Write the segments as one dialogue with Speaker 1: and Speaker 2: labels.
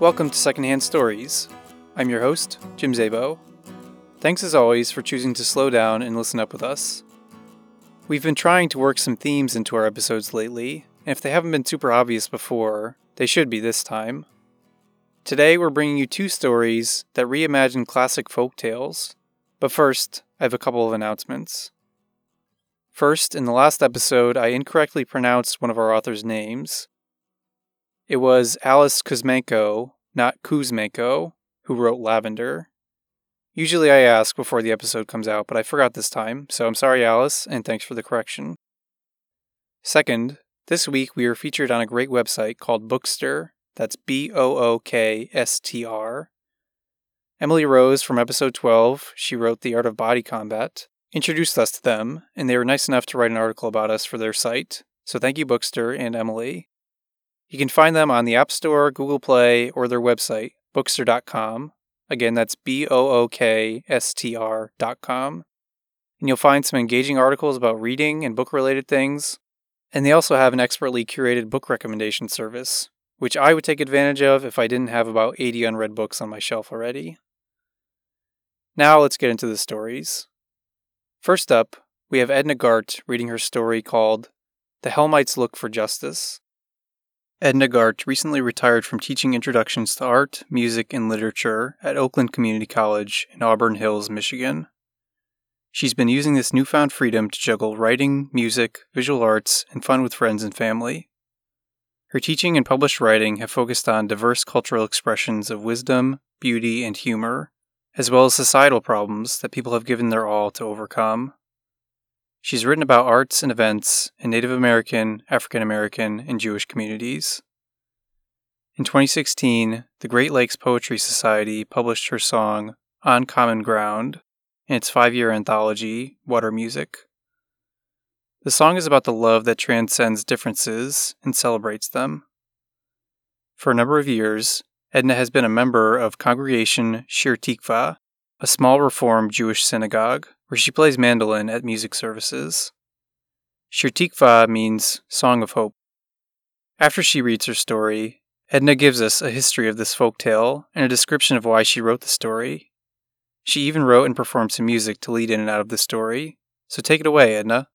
Speaker 1: Welcome to Secondhand Stories. I'm your host, Jim Zabo. Thanks as always for choosing to slow down and listen up with us. We've been trying to work some themes into our episodes lately, and if they haven't been super obvious before, they should be this time. Today we're bringing you two stories that reimagine classic folk tales. But first, I have a couple of announcements. First, in the last episode, I incorrectly pronounced one of our authors' names. It was Alice Kuzmenko, not Kuzmenko, who wrote Lavender. Usually I ask before the episode comes out, but I forgot this time, so I'm sorry, Alice, and thanks for the correction. Second, this week we are featured on a great website called Bookstr. That's B O O K S T R. Emily Rose from episode 12, she wrote The Art of Body Combat, introduced us to them, and they were nice enough to write an article about us for their site. So thank you, Bookstr and Emily. You can find them on the App Store, Google Play, or their website, bookstr.com. Again, that's B O O K S T R.com. And you'll find some engaging articles about reading and book related things. And they also have an expertly curated book recommendation service, which I would take advantage of if I didn't have about 80 unread books on my shelf already. Now let's get into the stories. First up, we have Edna Gart reading her story called The Chelmites Look for Justice. Edna Gart recently retired from teaching introductions to art, music, and literature at Oakland Community College in Auburn Hills, Michigan. She's been using this newfound freedom to juggle writing, music, visual arts, and fun with friends and family. Her teaching and published writing have focused on diverse cultural expressions of wisdom, beauty, and humor, as well as societal problems that people have given their all to overcome. She's written about arts and events in Native American, African American, and Jewish communities. In 2016, the Great Lakes Poetry Society published her song On Common Ground in its five year anthology, Water Music. The song is about the love that transcends differences and celebrates them. For a number of years, Edna has been a member of Congregation Shir Tikva, a small Reform Jewish synagogue where she plays mandolin at music services. Shir Tikva means Song of Hope. After she reads her story, Edna gives us a history of this folk tale and a description of why she wrote the story. She even wrote and performed some music to lead in and out of the story, so take it away, Edna.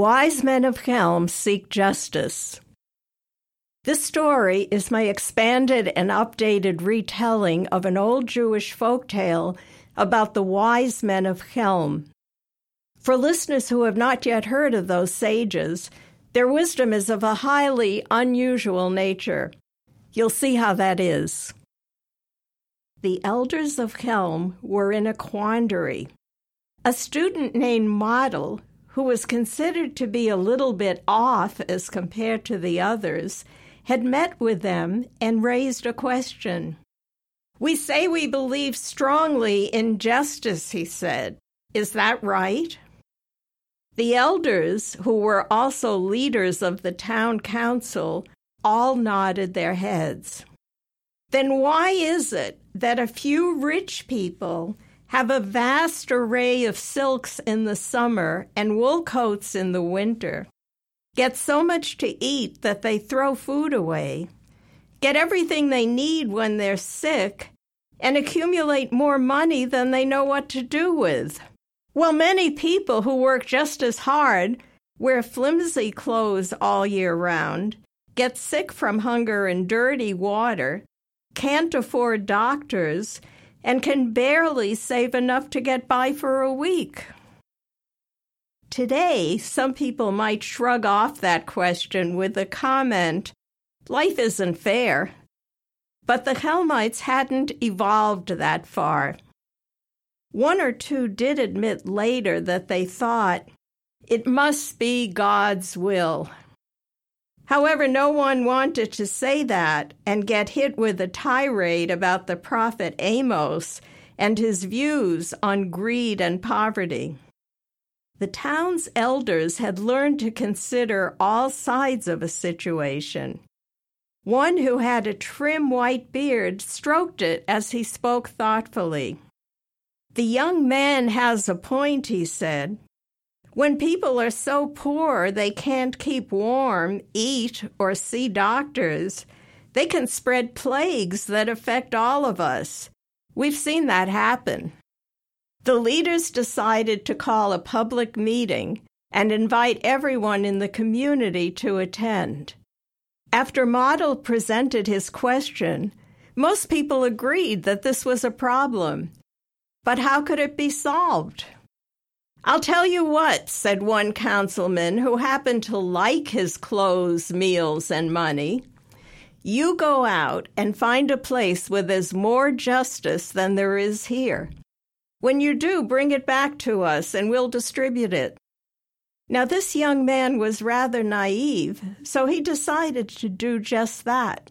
Speaker 2: Wise men of Chelm seek justice. This story is my expanded and updated retelling of an old Jewish folk tale about the wise men of Chelm. For listeners who have not yet heard of those sages, their wisdom is of a highly unusual nature. You'll see how that is. The elders of Helm were in a quandary. A student named Model who was considered to be a little bit off as compared to the others, had met with them and raised a question. We say we believe strongly in justice, he said. Is that right? The elders, who were also leaders of the town council, all nodded their heads. Then why is it that a few rich people have a vast array of silks in the summer and wool coats in the winter, get so much to eat that they throw food away, get everything they need when they're sick, and accumulate more money than they know what to do with. Well, many people who work just as hard, wear flimsy clothes all year round, get sick from hunger and dirty water, can't afford doctors, and can barely save enough to get by for a week. Today, some people might shrug off that question with the comment, Life isn't fair. But the Chelmites hadn't evolved that far. One or two did admit later that they thought, It must be God's will. However, no one wanted to say that and get hit with a tirade about the prophet Amos and his views on greed and poverty. The town's elders had learned to consider all sides of a situation. One who had a trim white beard stroked it as he spoke thoughtfully. The young man has a point, he said. When people are so poor they can't keep warm, eat, or see doctors, they can spread plagues that affect all of us. We've seen that happen. The leaders decided to call a public meeting and invite everyone in the community to attend. After Model presented his question, most people agreed that this was a problem. But how could it be solved? I'll tell you what, said one councilman who happened to like his clothes, meals, and money. You go out and find a place where there's more justice than there is here. When you do, bring it back to us and we'll distribute it. Now, this young man was rather naive, so he decided to do just that.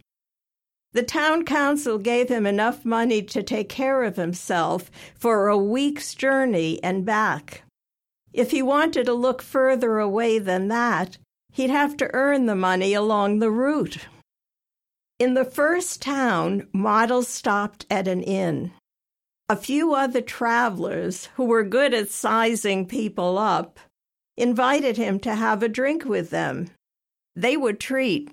Speaker 2: The town council gave him enough money to take care of himself for a week's journey and back. If he wanted to look further away than that, he'd have to earn the money along the route. In the first town, Model stopped at an inn. A few other travelers, who were good at sizing people up, invited him to have a drink with them. They would treat.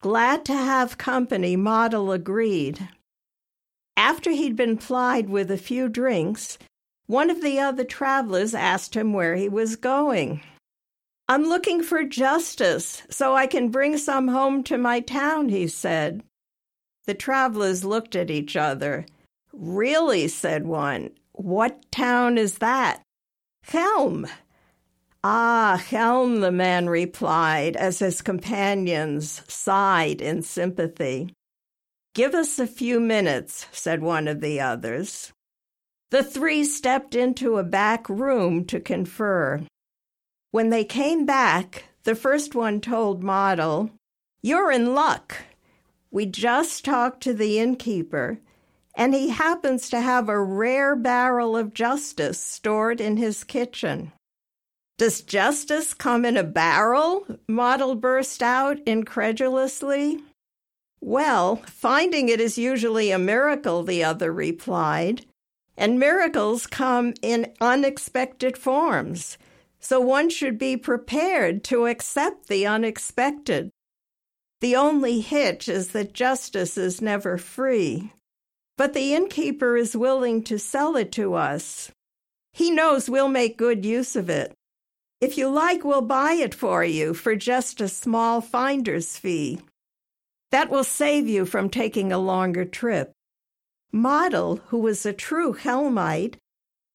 Speaker 2: Glad to have company, Model agreed. After he'd been plied with a few drinks, one of the other travelers asked him where he was going. I'm looking for justice so I can bring some home to my town, he said. The travelers looked at each other. Really, said one. What town is that? Chelm. Ah, Chelm, the man replied as his companions sighed in sympathy. Give us a few minutes, said one of the others. The three stepped into a back room to confer. When they came back, the first one told Model, You're in luck. We just talked to the innkeeper, and he happens to have a rare barrel of justice stored in his kitchen. Does justice come in a barrel? Model burst out incredulously. Well, finding it is usually a miracle, the other replied. And miracles come in unexpected forms, so one should be prepared to accept the unexpected. The only hitch is that justice is never free. But the innkeeper is willing to sell it to us. He knows we'll make good use of it. If you like, we'll buy it for you for just a small finder's fee. That will save you from taking a longer trip. Model, who was a true Chelmite,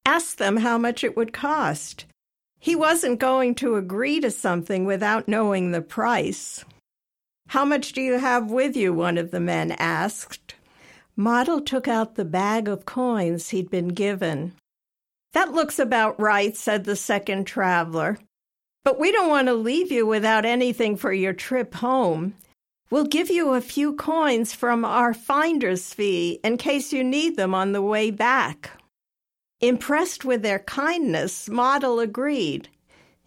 Speaker 2: asked them how much it would cost. He wasn't going to agree to something without knowing the price. How much do you have with you? one of the men asked. Model took out the bag of coins he'd been given. That looks about right, said the second traveler. But we don't want to leave you without anything for your trip home. We'll give you a few coins from our finder's fee in case you need them on the way back. Impressed with their kindness, Model agreed,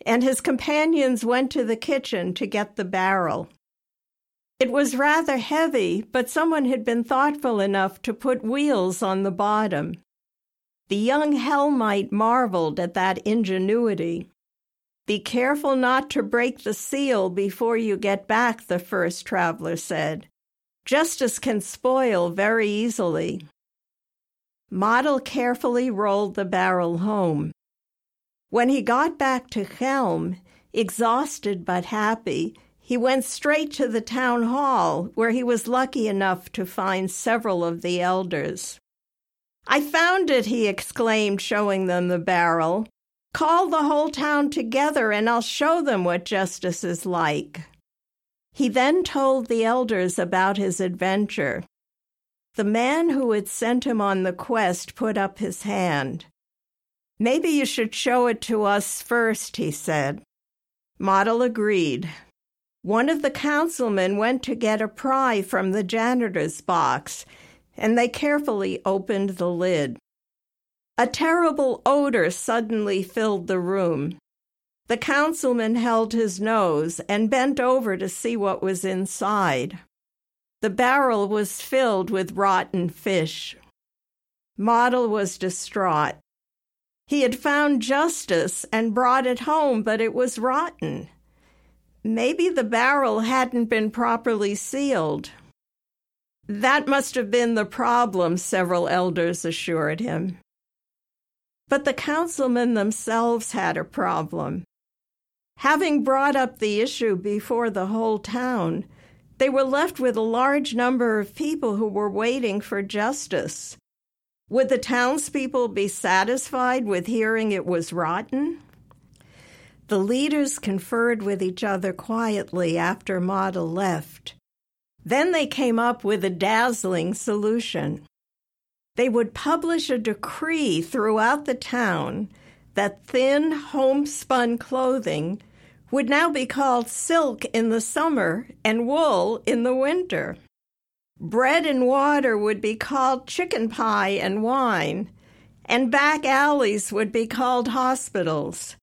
Speaker 2: and his companions went to the kitchen to get the barrel. It was rather heavy, but someone had been thoughtful enough to put wheels on the bottom. The young Chelmite marveled at that ingenuity. Be careful not to break the seal before you get back, the first traveler said. Justice can spoil very easily. Model carefully rolled the barrel home. When he got back to Chelm, exhausted but happy, he went straight to the town hall, where he was lucky enough to find several of the elders. I found it, he exclaimed, showing them the barrel. Call the whole town together, and I'll show them what justice is like. He then told the elders about his adventure. The man who had sent him on the quest put up his hand. Maybe you should show it to us first, he said. Model agreed. One of the councilmen went to get a pry from the janitor's box, and they carefully opened the lid. A terrible odor suddenly filled the room. The councilman held his nose and bent over to see what was inside. The barrel was filled with rotten fish. Model was distraught. He had found justice and brought it home, but it was rotten. Maybe the barrel hadn't been properly sealed. That must have been the problem, several elders assured him. But the councilmen themselves had a problem. Having brought up the issue before the whole town, they were left with a large number of people who were waiting for justice. Would the townspeople be satisfied with hearing it was rotten? The leaders conferred with each other quietly after Model left. Then they came up with a dazzling solution they would publish a decree throughout the town that thin homespun clothing would now be called silk in the summer and wool in the winter. Bread and water would be called chicken pie and wine, and back alleys would be called hospitals.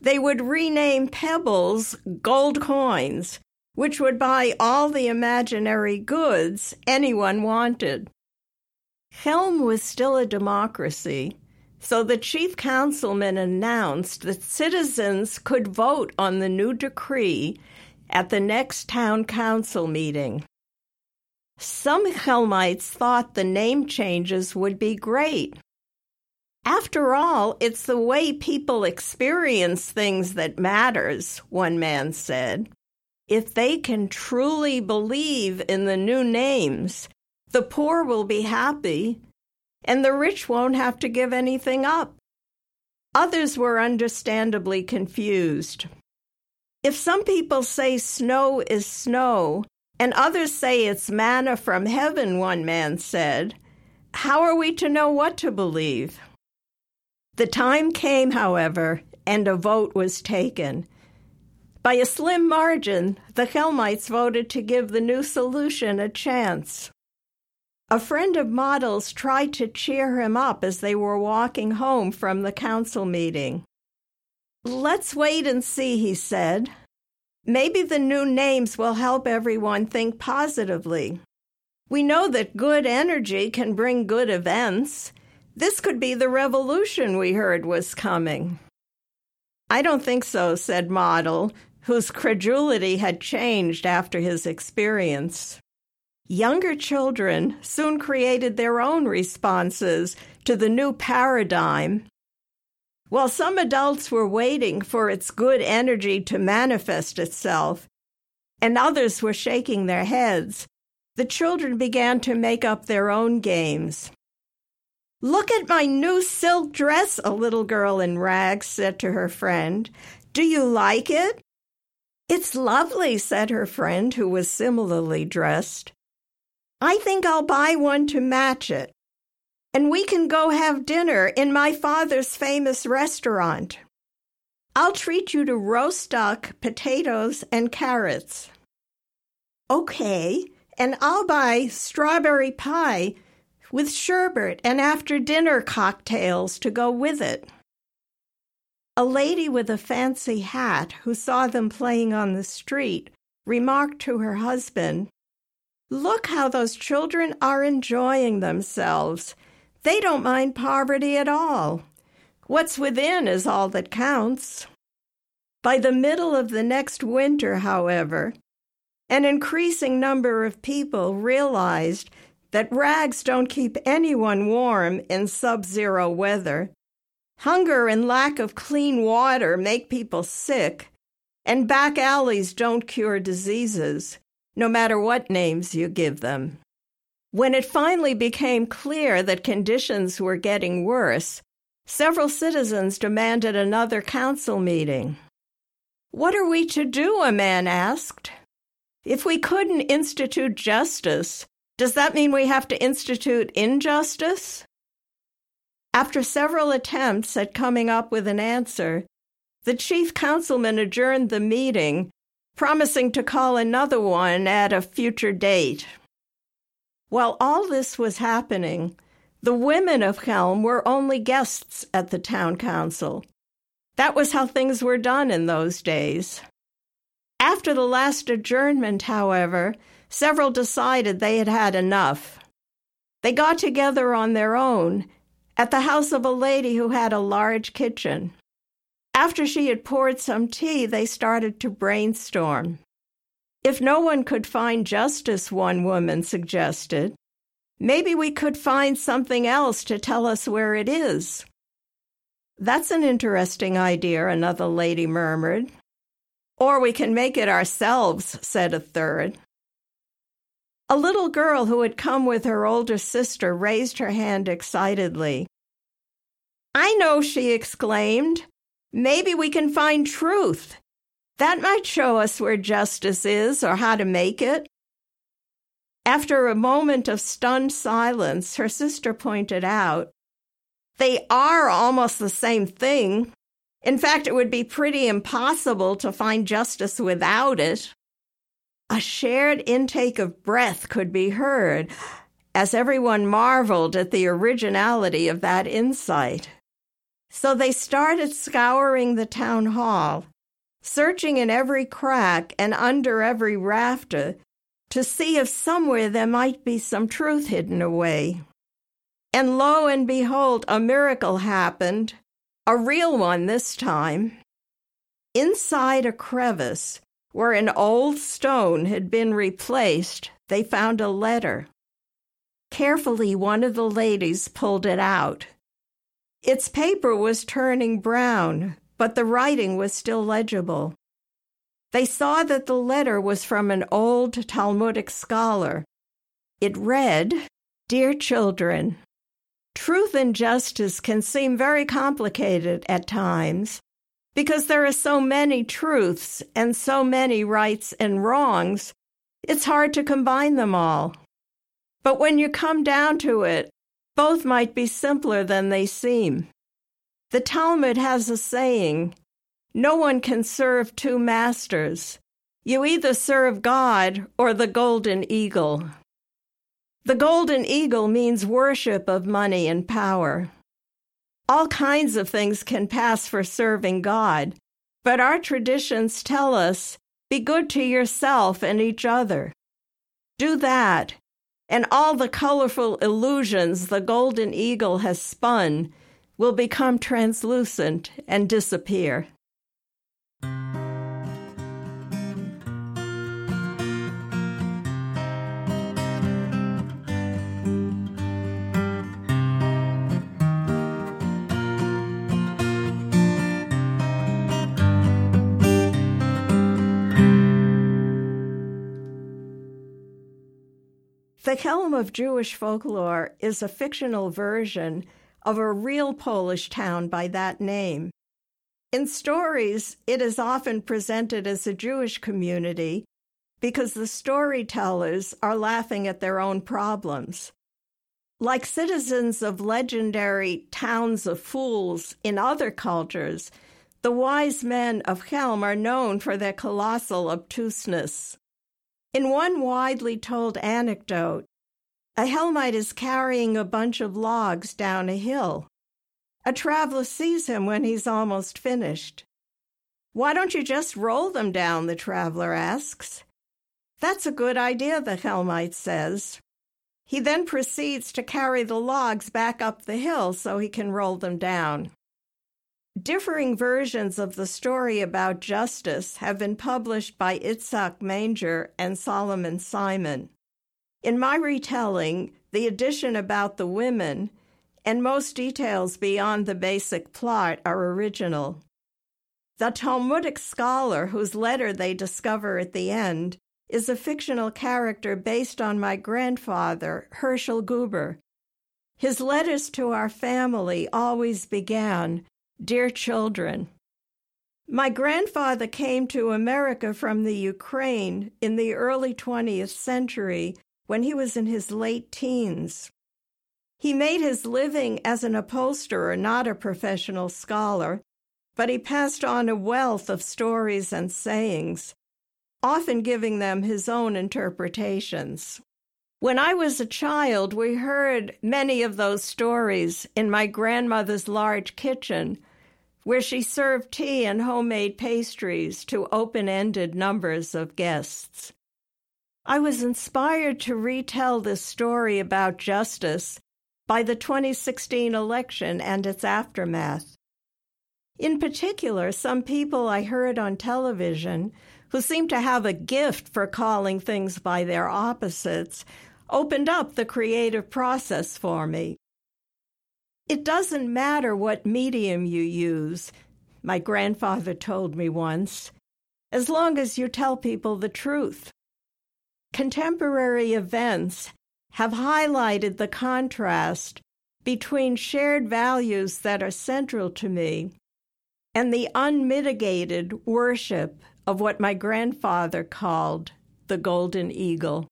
Speaker 2: They would rename pebbles gold coins, which would buy all the imaginary goods anyone wanted. Chelm was still a democracy, so the chief councilman announced that citizens could vote on the new decree at the next town council meeting. Some Chelmites thought the name changes would be great. After all, it's the way people experience things that matters, one man said. If they can truly believe in the new names, the poor will be happy, and the rich won't have to give anything up. Others were understandably confused. If some people say snow is snow, and others say it's manna from heaven, one man said, how are we to know what to believe? The time came, however, and a vote was taken. By a slim margin, the Chelmites voted to give the new solution a chance. A friend of Model's tried to cheer him up as they were walking home from the council meeting. Let's wait and see, he said. Maybe the new names will help everyone think positively. We know that good energy can bring good events. This could be the revolution we heard was coming. I don't think so, said Model, whose credulity had changed after his experience. Younger children soon created their own responses to the new paradigm. While some adults were waiting for its good energy to manifest itself, and others were shaking their heads, the children began to make up their own games. Look at my new silk dress, a little girl in rags said to her friend. Do you like it? It's lovely, said her friend, who was similarly dressed. I think I'll buy one to match it. And we can go have dinner in my father's famous restaurant. I'll treat you to roast duck, potatoes, and carrots. Okay, and I'll buy strawberry pie with sherbet and after dinner cocktails to go with it. A lady with a fancy hat who saw them playing on the street remarked to her husband, Look how those children are enjoying themselves. They don't mind poverty at all. What's within is all that counts. By the middle of the next winter, however, an increasing number of people realized that rags don't keep anyone warm in sub zero weather. Hunger and lack of clean water make people sick, and back alleys don't cure diseases no matter what names you give them. When it finally became clear that conditions were getting worse, several citizens demanded another council meeting. What are we to do? a man asked. If we couldn't institute justice, does that mean we have to institute injustice? After several attempts at coming up with an answer, the chief councilman adjourned the meeting promising to call another one at a future date. While all this was happening, The women of Chelm were only guests at the town council. That was how things were done in those days. After the last adjournment, however, several decided they had had enough. They got together on their own at the house of a lady who had a large kitchen. After she had poured some tea, they started to brainstorm. If no one could find justice, one woman suggested, maybe we could find something else to tell us where it is. That's an interesting idea, another lady murmured. Or we can make it ourselves, said a third. A little girl who had come with her older sister raised her hand excitedly. I know, she exclaimed. Maybe we can find truth. That might show us where justice is or how to make it. After a moment of stunned silence, her sister pointed out, They are almost the same thing. In fact, it would be pretty impossible to find justice without it. A shared intake of breath could be heard as everyone marveled at the originality of that insight. So they started scouring the town hall, searching in every crack and under every rafter to see if somewhere there might be some truth hidden away. And lo and behold, a miracle happened, a real one this time. Inside a crevice, where an old stone had been replaced, they found a letter. Carefully, one of the ladies pulled it out. Its paper was turning brown, but the writing was still legible. They saw that the letter was from an old Talmudic scholar. It read, Dear children, truth and justice can seem very complicated at times because there are so many truths and so many rights and wrongs, it's hard to combine them all. But when you come down to it, both might be simpler than they seem. The Talmud has a saying no one can serve two masters. You either serve God or the golden eagle. The golden eagle means worship of money and power. All kinds of things can pass for serving God, but our traditions tell us be good to yourself and each other. Do that, and all the colorful illusions the golden eagle has spun will become translucent and disappear. The Chelm of Jewish folklore is a fictional version of a real Polish town by that name. In stories, it is often presented as a Jewish community because the storytellers are laughing at their own problems. Like citizens of legendary towns of fools in other cultures, the wise men of Chelm are known for their colossal obtuseness. In one widely told anecdote, a Chelmite is carrying a bunch of logs down a hill. A traveler sees him when he's almost finished. Why don't you just roll them down? the traveler asks. That's a good idea, the Chelmite says. He then proceeds to carry the logs back up the hill so he can roll them down. Differing versions of the story about justice have been published by Itzhak Manger and Solomon Simon. In my retelling, the addition about the women and most details beyond the basic plot are original. The Talmudic scholar whose letter they discover at the end is a fictional character based on my grandfather, Herschel Guber. His letters to our family always began Dear children, my grandfather came to America from the Ukraine in the early 20th century when he was in his late teens. He made his living as an upholsterer, not a professional scholar, but he passed on a wealth of stories and sayings, often giving them his own interpretations. When I was a child, we heard many of those stories in my grandmother's large kitchen, where she served tea and homemade pastries to open ended numbers of guests. I was inspired to retell this story about justice by the 2016 election and its aftermath. In particular, some people I heard on television who seemed to have a gift for calling things by their opposites opened up the creative process for me. It doesn't matter what medium you use, my grandfather told me once, as long as you tell people the truth. Contemporary events have highlighted the contrast between shared values that are central to me and the unmitigated worship of what my grandfather called the golden eagle.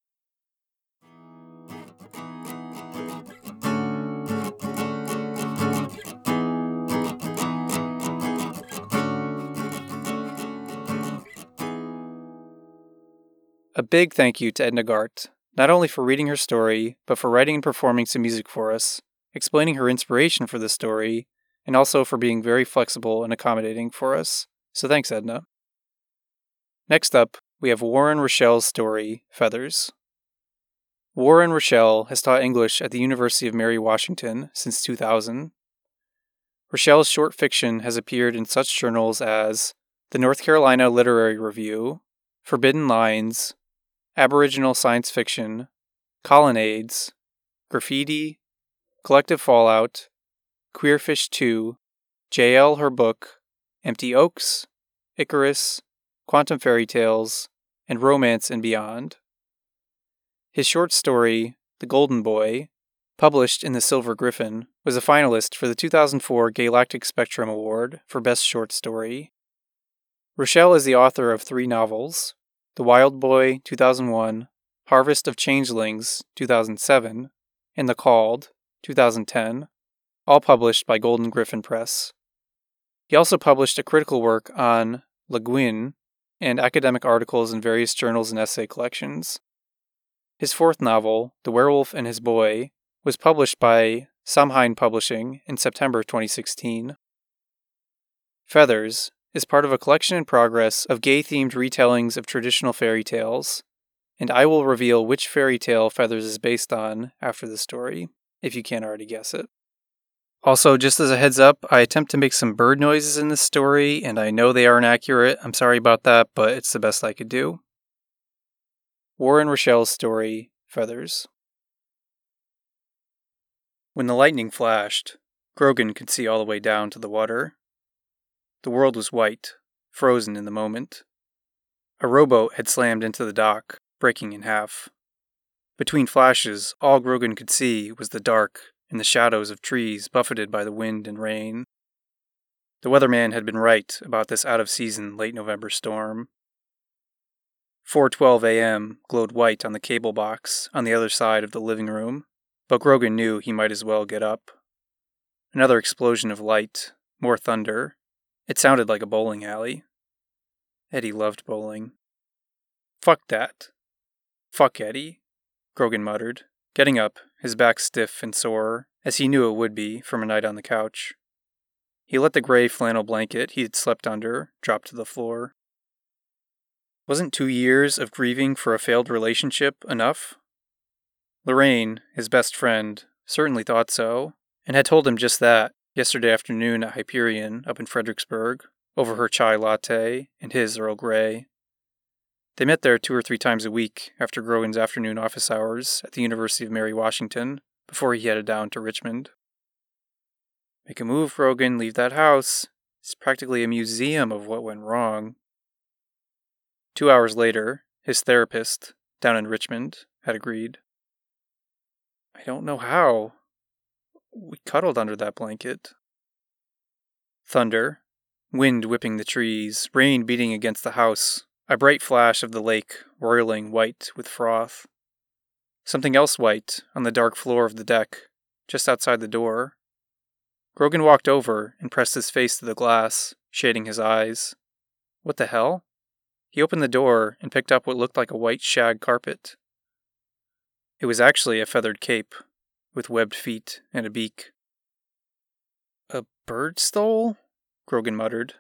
Speaker 1: A big thank you to Edna Gart, not only for reading her story, but for writing and performing some music for us, explaining her inspiration for the story, and also for being very flexible and accommodating for us. So thanks, Edna. Next up, we have Warren Rochelle's story, Feathers. Warren Rochelle has taught English at the University of Mary Washington since 2000. Rochelle's short fiction has appeared in such journals as the North Carolina Literary Review, Forbidden Lines, Aboriginal Science Fiction, Colonnades, Graffiti, Collective Fallout, Queerfish 2, JL Her Book, Empty Oaks, Icarus, Quantum Fairy Tales, and Romance and Beyond. His short story, The Golden Boy, published in The Silver Gryphon, was a finalist for the 2004 Gaylactic Spectrum Award for Best Short Story. Rochelle is the author of three novels the Wild Boy 2001, Harvest of Changelings 2007, and The Called 2010, all published by Golden Gryphon Press. He also published a critical work on Le Guin and academic articles in various journals and essay collections. His fourth novel, The Werewolf and His Boy, was published by Samhain Publishing in September 2016. Feathers is part of a collection in progress of gay themed retellings of traditional fairy tales, and I will reveal which fairy tale Feathers is based on after the story, if you can't already guess it. Also, just as a heads up, I attempt to make some bird noises in this story, and I know they aren't accurate. I'm sorry about that, but it's the best I could do. Warren Rochelle's story, Feathers. When the lightning flashed, Grogan could see all the way down to the water, the world was white, frozen in the moment. A rowboat had slammed into the dock, breaking in half. Between flashes, all Grogan could see was the dark and the shadows of trees buffeted by the wind and rain. The weatherman had been right about this out of season late November storm. 4:12 a.m. glowed white on the cable box on the other side of the living room, but Grogan knew he might as well get up. Another explosion of light, more thunder, it sounded like a bowling alley. Eddie loved bowling. Fuck that. Fuck Eddie, Grogan muttered, getting up, his back stiff and sore, as he knew it would be from a night on the couch. He let the gray flannel blanket he had slept under drop to the floor. Wasn't two years of grieving for a failed relationship enough? Lorraine, his best friend, certainly thought so, and had told him just that yesterday afternoon at Hyperion up in Fredericksburg over her chai latte and his Earl Grey. They met there two or three times a week after Grogan's afternoon office hours at the University of Mary Washington before he headed down to Richmond. Make a move, Grogan, leave that house. It's practically a museum of what went wrong. Two hours later, his therapist, down in Richmond, had agreed. I don't know how, we cuddled under that blanket. Thunder, wind whipping the trees, rain beating against the house, a bright flash of the lake roiling white with froth. Something else white on the dark floor of the deck, just outside the door. Grogan walked over and pressed his face to the glass, shading his eyes. What the hell? He opened the door and picked up what looked like a white shag carpet. It was actually a feathered cape, with webbed feet and a beak. A bird stole? Grogan muttered.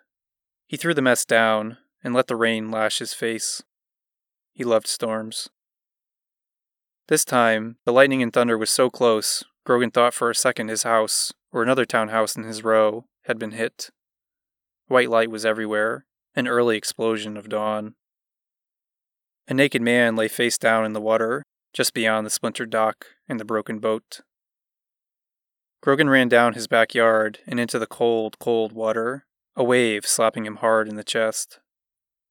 Speaker 1: He threw the mess down and let the rain lash his face. He loved storms. This time, the lightning and thunder was so close, Grogan thought for a second his house, or another townhouse in his row, had been hit. White light was everywhere, an early explosion of dawn. A naked man lay face down in the water, just beyond the splintered dock and the broken boat. Grogan ran down his backyard and into the cold, cold water, a wave slapping him hard in the chest.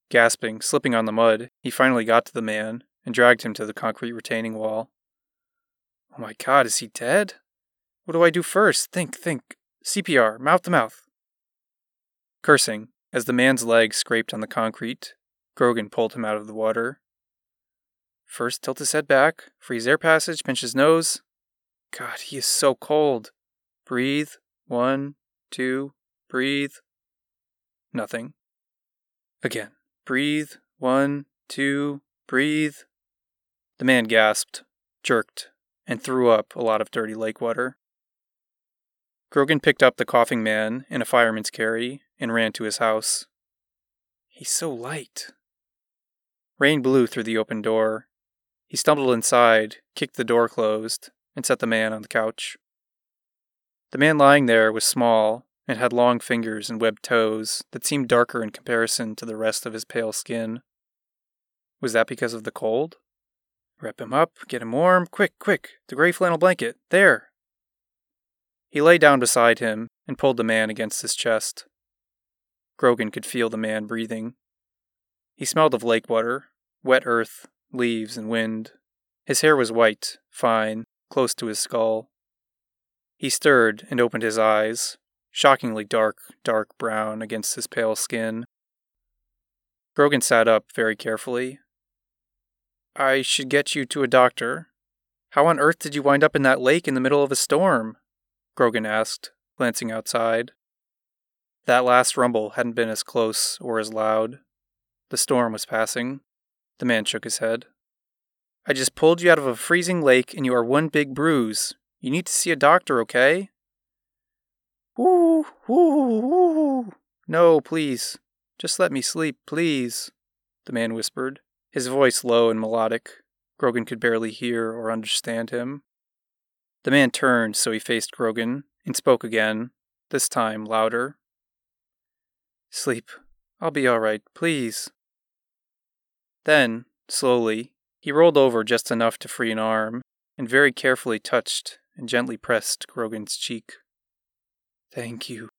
Speaker 1: Gasping, slipping on the mud, he finally got to the man and dragged him to the concrete retaining wall. Oh my god, is he dead? What do I do first? Think, think. CPR, mouth to mouth. Cursing, as the man's legs scraped on the concrete, Grogan pulled him out of the water. First, tilt his head back, freeze air passage, pinch his nose. God, he is so cold. Breathe. One, two, breathe. Nothing. Again. Breathe. One, two, breathe. The man gasped, jerked, and threw up a lot of dirty lake water. Grogan picked up the coughing man in a fireman's carry and ran to his house. He's so light. Rain blew through the open door. He stumbled inside, kicked the door closed, and set the man on the couch. The man lying there was small and had long fingers and webbed toes that seemed darker in comparison to the rest of his pale skin. Was that because of the cold? Wrap him up, get him warm, quick, quick, the gray flannel blanket, there. He lay down beside him and pulled the man against his chest. Grogan could feel the man breathing. He smelled of lake water, wet earth, leaves, and wind. His hair was white, fine, close to his skull. He stirred and opened his eyes, shockingly dark, dark brown against his pale skin. Grogan sat up very carefully I should get you to a doctor. How on earth did you wind up in that lake in the middle of a storm? Grogan asked, glancing outside. That last rumble hadn't been as close or as loud. The storm was passing. The man shook his head. I just pulled you out of a freezing lake and you are one big bruise. You need to see a doctor, okay? Woo, woo. No, please. Just let me sleep, please, the man whispered his voice low and melodic. Grogan could barely hear or understand him. The man turned so he faced Grogan and spoke again, this time louder. Sleep. I'll be all right, please. Then, slowly, he rolled over just enough to free an arm and very carefully touched and gently pressed Grogan's cheek. Thank you.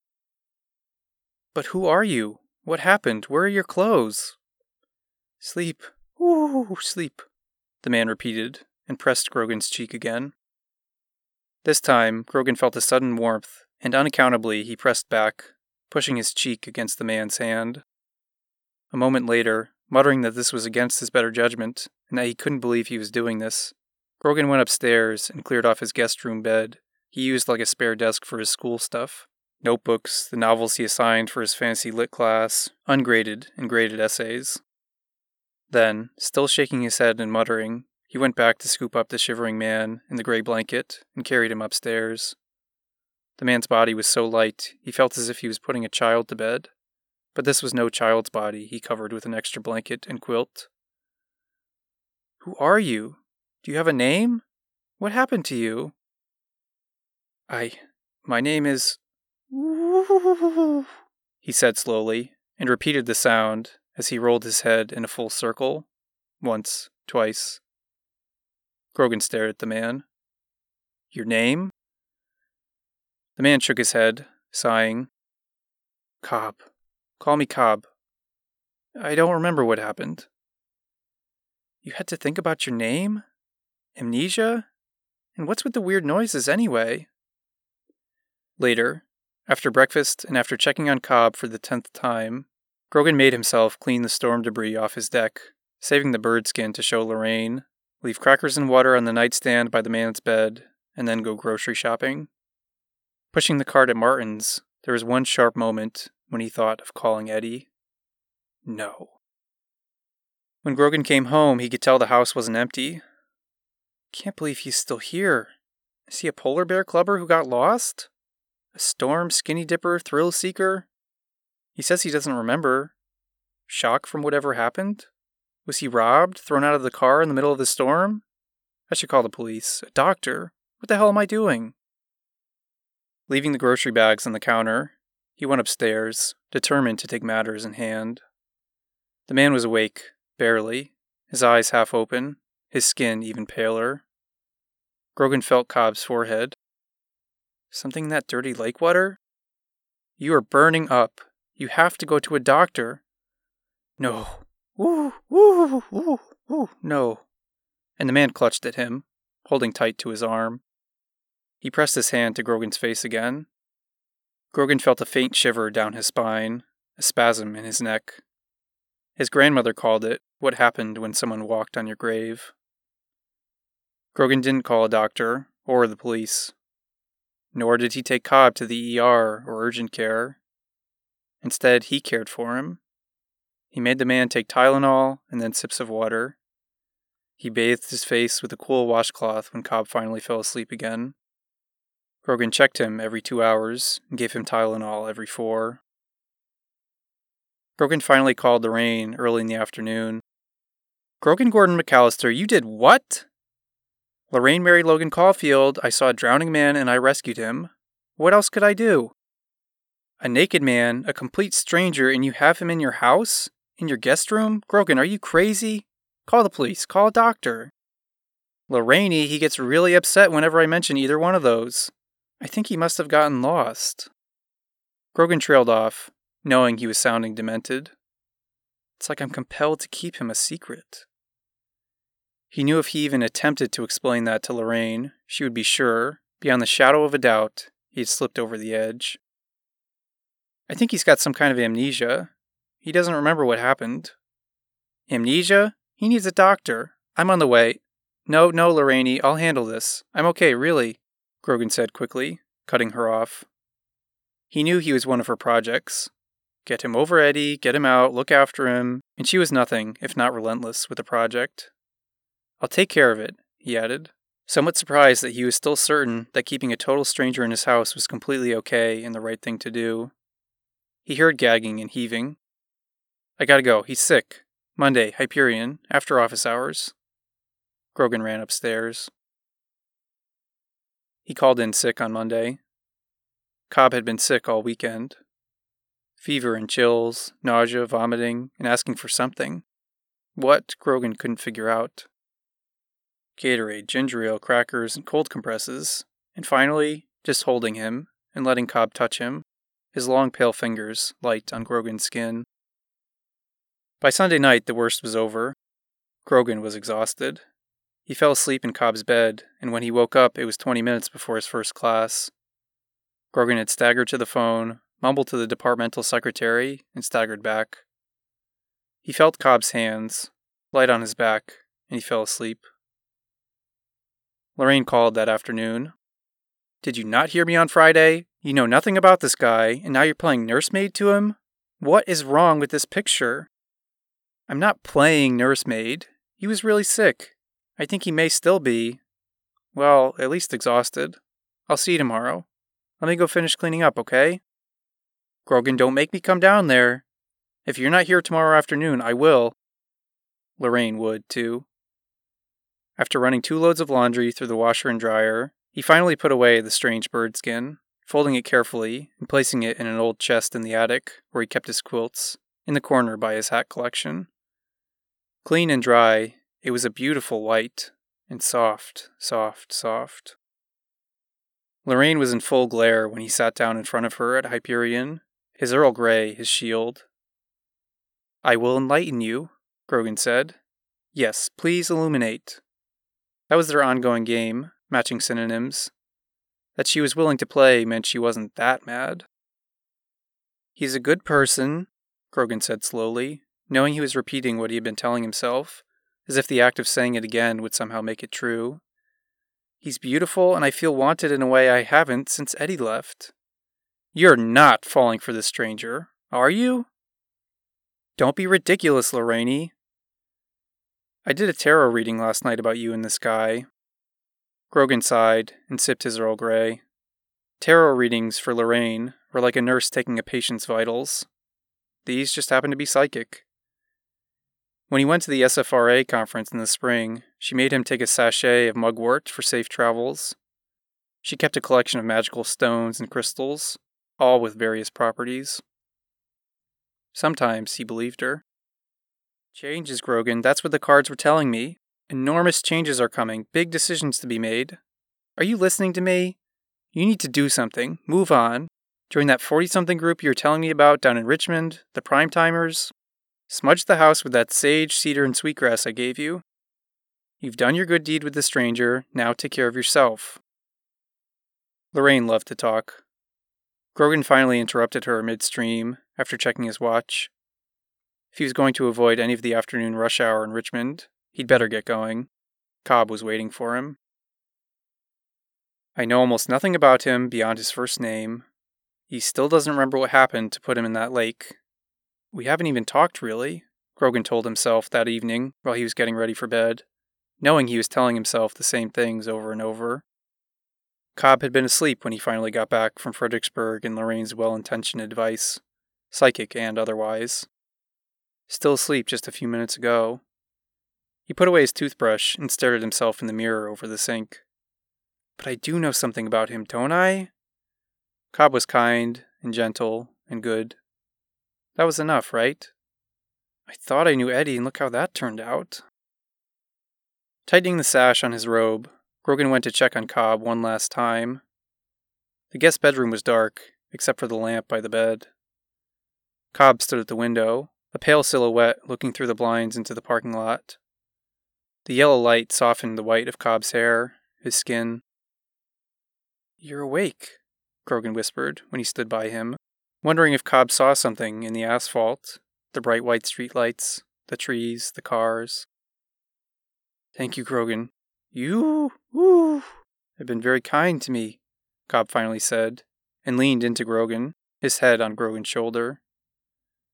Speaker 1: But who are you? What happened? Where are your clothes? Sleep. Ooh, sleep, the man repeated, and pressed Grogan's cheek again. This time, Grogan felt a sudden warmth, and unaccountably he pressed back, pushing his cheek against the man's hand. A moment later, muttering that this was against his better judgment, and that he couldn't believe he was doing this, Grogan went upstairs and cleared off his guest room bed he used like a spare desk for his school stuff notebooks, the novels he assigned for his fancy lit class, ungraded and graded essays. Then, still shaking his head and muttering, he went back to scoop up the shivering man in the gray blanket and carried him upstairs. The man's body was so light, he felt as if he was putting a child to bed. But this was no child's body he covered with an extra blanket and quilt. Who are you? Do you have a name? What happened to you? I. My name is. He said slowly, and repeated the sound as he rolled his head in a full circle, once, twice. Grogan stared at the man. Your name? The man shook his head, sighing. Cobb. Call me Cobb. I don't remember what happened. You had to think about your name? Amnesia? And what's with the weird noises anyway? Later, after breakfast and after checking on Cobb for the tenth time, Grogan made himself clean the storm debris off his deck, saving the bird skin to show Lorraine, leave crackers and water on the nightstand by the man's bed, and then go grocery shopping. Pushing the cart at Martin's, there was one sharp moment when he thought of calling Eddie. No. When Grogan came home, he could tell the house wasn't empty. Can't believe he's still here. Is he a polar bear clubber who got lost? A storm skinny dipper thrill seeker? He says he doesn't remember. Shock from whatever happened? Was he robbed, thrown out of the car in the middle of the storm? I should call the police. A doctor? What the hell am I doing? Leaving the grocery bags on the counter, he went upstairs, determined to take matters in hand. The man was awake, barely, his eyes half open, his skin even paler. Grogan felt Cobb's forehead. Something in that dirty lake water? You are burning up. You have to go to a doctor. No. Woo, woo, woo, woo, no. And the man clutched at him, holding tight to his arm. He pressed his hand to Grogan's face again. Grogan felt a faint shiver down his spine, a spasm in his neck. His grandmother called it what happened when someone walked on your grave. Grogan didn't call a doctor or the police. Nor did he take Cobb to the ER or urgent care. Instead, he cared for him. He made the man take Tylenol and then sips of water. He bathed his face with a cool washcloth when Cobb finally fell asleep again. Grogan checked him every two hours and gave him Tylenol every four. Grogan finally called Lorraine early in the afternoon. Grogan Gordon McAllister, you did what? Lorraine married Logan Caulfield. I saw a drowning man and I rescued him. What else could I do? A naked man, a complete stranger, and you have him in your house? In your guest room? Grogan, are you crazy? Call the police. Call a doctor. Lorraine, he gets really upset whenever I mention either one of those. I think he must have gotten lost. Grogan trailed off, knowing he was sounding demented. It's like I'm compelled to keep him a secret. He knew if he even attempted to explain that to Lorraine, she would be sure, beyond the shadow of a doubt, he had slipped over the edge. I think he's got some kind of amnesia. He doesn't remember what happened. Amnesia? He needs a doctor. I'm on the way. No, no, Lorraine, I'll handle this. I'm okay, really, Grogan said quickly, cutting her off. He knew he was one of her projects, Get him over Eddie, get him out, look after him, and she was nothing if not relentless with the project. I'll take care of it, he added, somewhat surprised that he was still certain that keeping a total stranger in his house was completely okay and the right thing to do. He heard gagging and heaving. I gotta go, he's sick. Monday, Hyperion, after office hours. Grogan ran upstairs. He called in sick on Monday. Cobb had been sick all weekend fever and chills, nausea, vomiting, and asking for something. What, Grogan couldn't figure out. Gatorade, ginger ale, crackers, and cold compresses, and finally, just holding him and letting Cobb touch him, his long pale fingers light on Grogan's skin. By Sunday night, the worst was over. Grogan was exhausted. He fell asleep in Cobb's bed, and when he woke up, it was 20 minutes before his first class. Grogan had staggered to the phone, mumbled to the departmental secretary, and staggered back. He felt Cobb's hands, light on his back, and he fell asleep. Lorraine called that afternoon. Did you not hear me on Friday? You know nothing about this guy, and now you're playing nursemaid to him? What is wrong with this picture? I'm not playing nursemaid. He was really sick. I think he may still be. Well, at least exhausted. I'll see you tomorrow. Let me go finish cleaning up, okay? Grogan, don't make me come down there. If you're not here tomorrow afternoon, I will. Lorraine would, too. After running two loads of laundry through the washer and dryer, he finally put away the strange bird skin, folding it carefully and placing it in an old chest in the attic where he kept his quilts, in the corner by his hat collection. Clean and dry, it was a beautiful white, and soft, soft, soft. Lorraine was in full glare when he sat down in front of her at Hyperion his Earl Grey, his shield. I will enlighten you, Grogan said. Yes, please illuminate. That was their ongoing game, matching synonyms. That she was willing to play meant she wasn't that mad. He's a good person, Grogan said slowly, knowing he was repeating what he had been telling himself, as if the act of saying it again would somehow make it true. He's beautiful, and I feel wanted in a way I haven't since Eddie left. You're not falling for this stranger, are you? Don't be ridiculous, Lorraine. I did a tarot reading last night about you and this guy. Grogan sighed and sipped his Earl Grey. Tarot readings for Lorraine were like a nurse taking a patient's vitals. These just happened to be psychic. When he went to the SFRA conference in the spring, she made him take a sachet of mugwort for safe travels. She kept a collection of magical stones and crystals, all with various properties. Sometimes he believed her. Changes, Grogan, that's what the cards were telling me. Enormous changes are coming, big decisions to be made. Are you listening to me? You need to do something, move on. Join that 40 something group you were telling me about down in Richmond, the prime timers. Smudge the house with that sage, cedar, and sweetgrass I gave you. You've done your good deed with the stranger, now take care of yourself. Lorraine loved to talk. Grogan finally interrupted her midstream after checking his watch. If he was going to avoid any of the afternoon rush hour in Richmond, he'd better get going. Cobb was waiting for him. I know almost nothing about him beyond his first name. He still doesn't remember what happened to put him in that lake. We haven't even talked, really, Grogan told himself that evening while he was getting ready for bed, knowing he was telling himself the same things over and over. Cobb had been asleep when he finally got back from Fredericksburg and Lorraine's well intentioned advice, psychic and otherwise. Still asleep just a few minutes ago. He put away his toothbrush and stared at himself in the mirror over the sink. But I do know something about him, don't I? Cobb was kind and gentle and good. That was enough, right? I thought I knew Eddie, and look how that turned out. Tightening the sash on his robe, Grogan went to check on Cobb one last time. The guest bedroom was dark, except for the lamp by the bed. Cobb stood at the window, a pale silhouette looking through the blinds into the parking lot. The yellow light softened the white of Cobb's hair, his skin. You're awake, Grogan whispered when he stood by him, wondering if Cobb saw something in the asphalt, the bright white streetlights, the trees, the cars. Thank you, Grogan. You, woo, have been very kind to me, Cobb finally said, and leaned into Grogan, his head on Grogan's shoulder.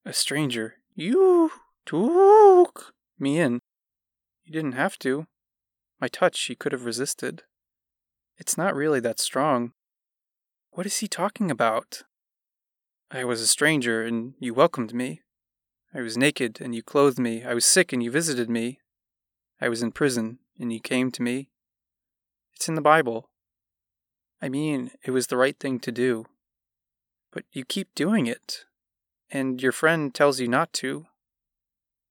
Speaker 1: A stranger, you took me in. You didn't have to. My touch he could have resisted. It's not really that strong. What is he talking about? I was a stranger, and you welcomed me. I was naked, and you clothed me. I was sick, and you visited me. I was in prison, and you came to me. It's in the Bible. I mean, it was the right thing to do. But you keep doing it, and your friend tells you not to.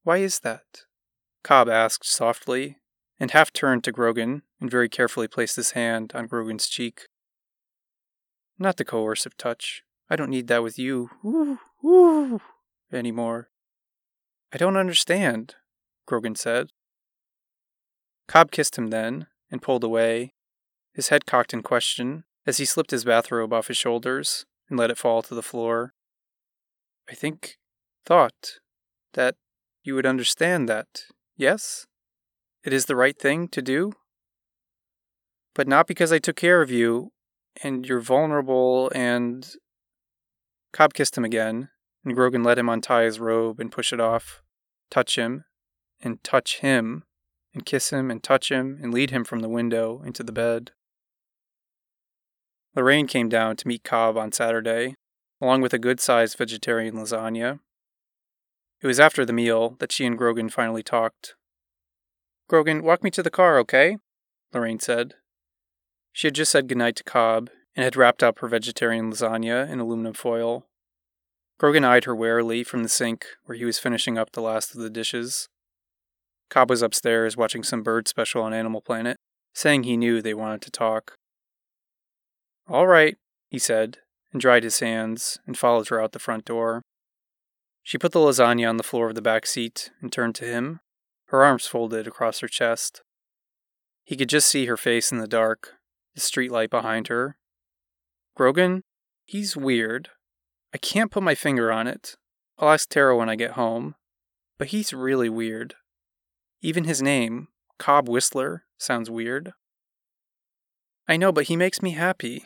Speaker 1: Why is that? Cobb asked softly, and half turned to Grogan and very carefully placed his hand on Grogan's cheek. Not the coercive touch, I don't need that with you woo, woo, anymore. I don't understand, Grogan said. Cobb kissed him then and pulled away, his head cocked in question as he slipped his bathrobe off his shoulders and let it fall to the floor. I think, thought, that you would understand that, yes? It is the right thing to do? But not because I took care of you, and you're vulnerable and Cobb kissed him again, and Grogan let him untie his robe and push it off, touch him, and touch him, and kiss him and touch him and lead him from the window into the bed. Lorraine came down to meet Cobb on Saturday, along with a good sized vegetarian lasagna. It was after the meal that she and Grogan finally talked. Grogan, walk me to the car, okay? Lorraine said. She had just said goodnight to Cobb and had wrapped up her vegetarian lasagna in aluminum foil. Grogan eyed her warily from the sink where he was finishing up the last of the dishes. Cobb was upstairs watching some bird special on Animal Planet, saying he knew they wanted to talk. All right, he said, and dried his hands and followed her out the front door. She put the lasagna on the floor of the back seat and turned to him, her arms folded across her chest. He could just see her face in the dark, the streetlight behind her, Grogan, he's weird. I can't put my finger on it. I'll ask tarot when I get home. But he's really weird. Even his name, Cobb Whistler, sounds weird. I know, but he makes me happy.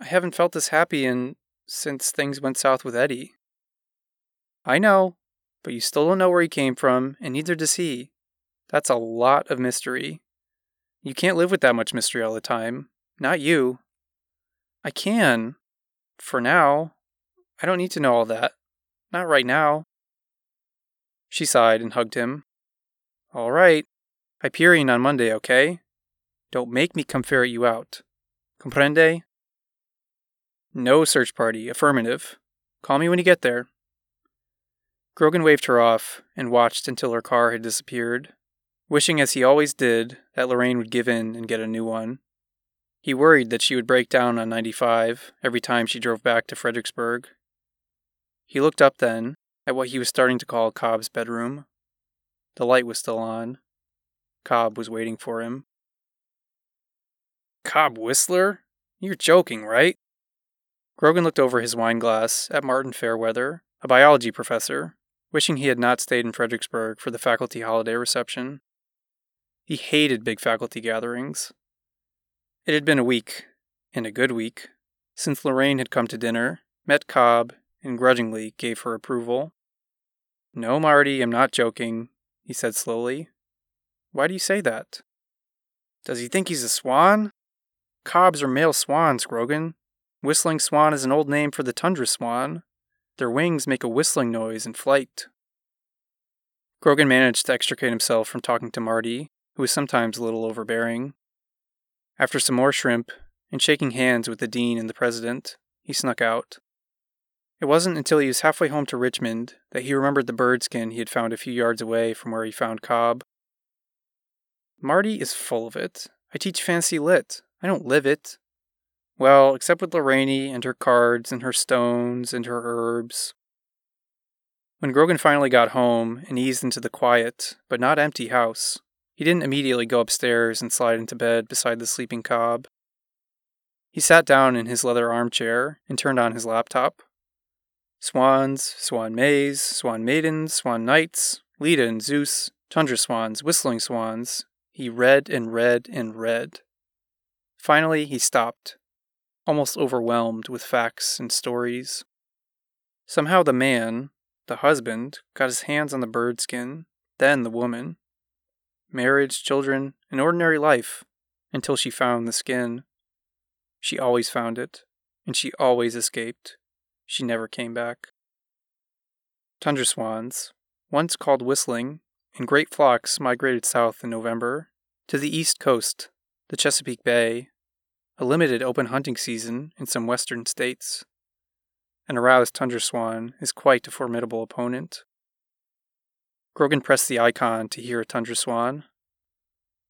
Speaker 1: I haven't felt this happy in since things went south with Eddie. I know, but you still don't know where he came from, and neither does he. That's a lot of mystery. You can't live with that much mystery all the time. Not you. I can. For now. I don't need to know all that. Not right now. She sighed and hugged him. All right. Hyperion on Monday, okay? Don't make me come ferret you out. Comprende? No search party. Affirmative. Call me when you get there. Grogan waved her off and watched until her car had disappeared, wishing as he always did that Lorraine would give in and get a new one. He worried that she would break down on 95 every time she drove back to Fredericksburg. He looked up then at what he was starting to call Cobb's bedroom. The light was still on. Cobb was waiting for him. Cobb Whistler? You're joking, right? Grogan looked over his wine glass at Martin Fairweather, a biology professor, wishing he had not stayed in Fredericksburg for the faculty holiday reception. He hated big faculty gatherings. It had been a week, and a good week, since Lorraine had come to dinner, met Cobb, and grudgingly gave her approval. No, Marty, I'm not joking, he said slowly. Why do you say that? Does he think he's a swan? Cobbs are male swans, Grogan. Whistling swan is an old name for the tundra swan. Their wings make a whistling noise in flight. Grogan managed to extricate himself from talking to Marty, who was sometimes a little overbearing. After some more shrimp, and shaking hands with the dean and the president, he snuck out. It wasn't until he was halfway home to Richmond that he remembered the bird skin he had found a few yards away from where he found Cobb. Marty is full of it. I teach fancy lit. I don't live it. Well, except with Lorraine and her cards and her stones and her herbs. When Grogan finally got home and eased into the quiet, but not empty house, he didn't immediately go upstairs and slide into bed beside the sleeping Cobb. He sat down in his leather armchair and turned on his laptop. Swans, swan mays, swan maidens, swan knights, Leda and Zeus, tundra swans, whistling swans. He read and read and read. Finally, he stopped almost overwhelmed with facts and stories. Somehow the man, the husband, got his hands on the bird skin, then the woman. Marriage, children, an ordinary life, until she found the skin. She always found it, and she always escaped. She never came back. Tundra swans, once called whistling, in great flocks migrated south in November, to the east coast, the Chesapeake Bay, a limited open hunting season in some western states. An aroused tundra swan is quite a formidable opponent. Grogan pressed the icon to hear a tundra swan.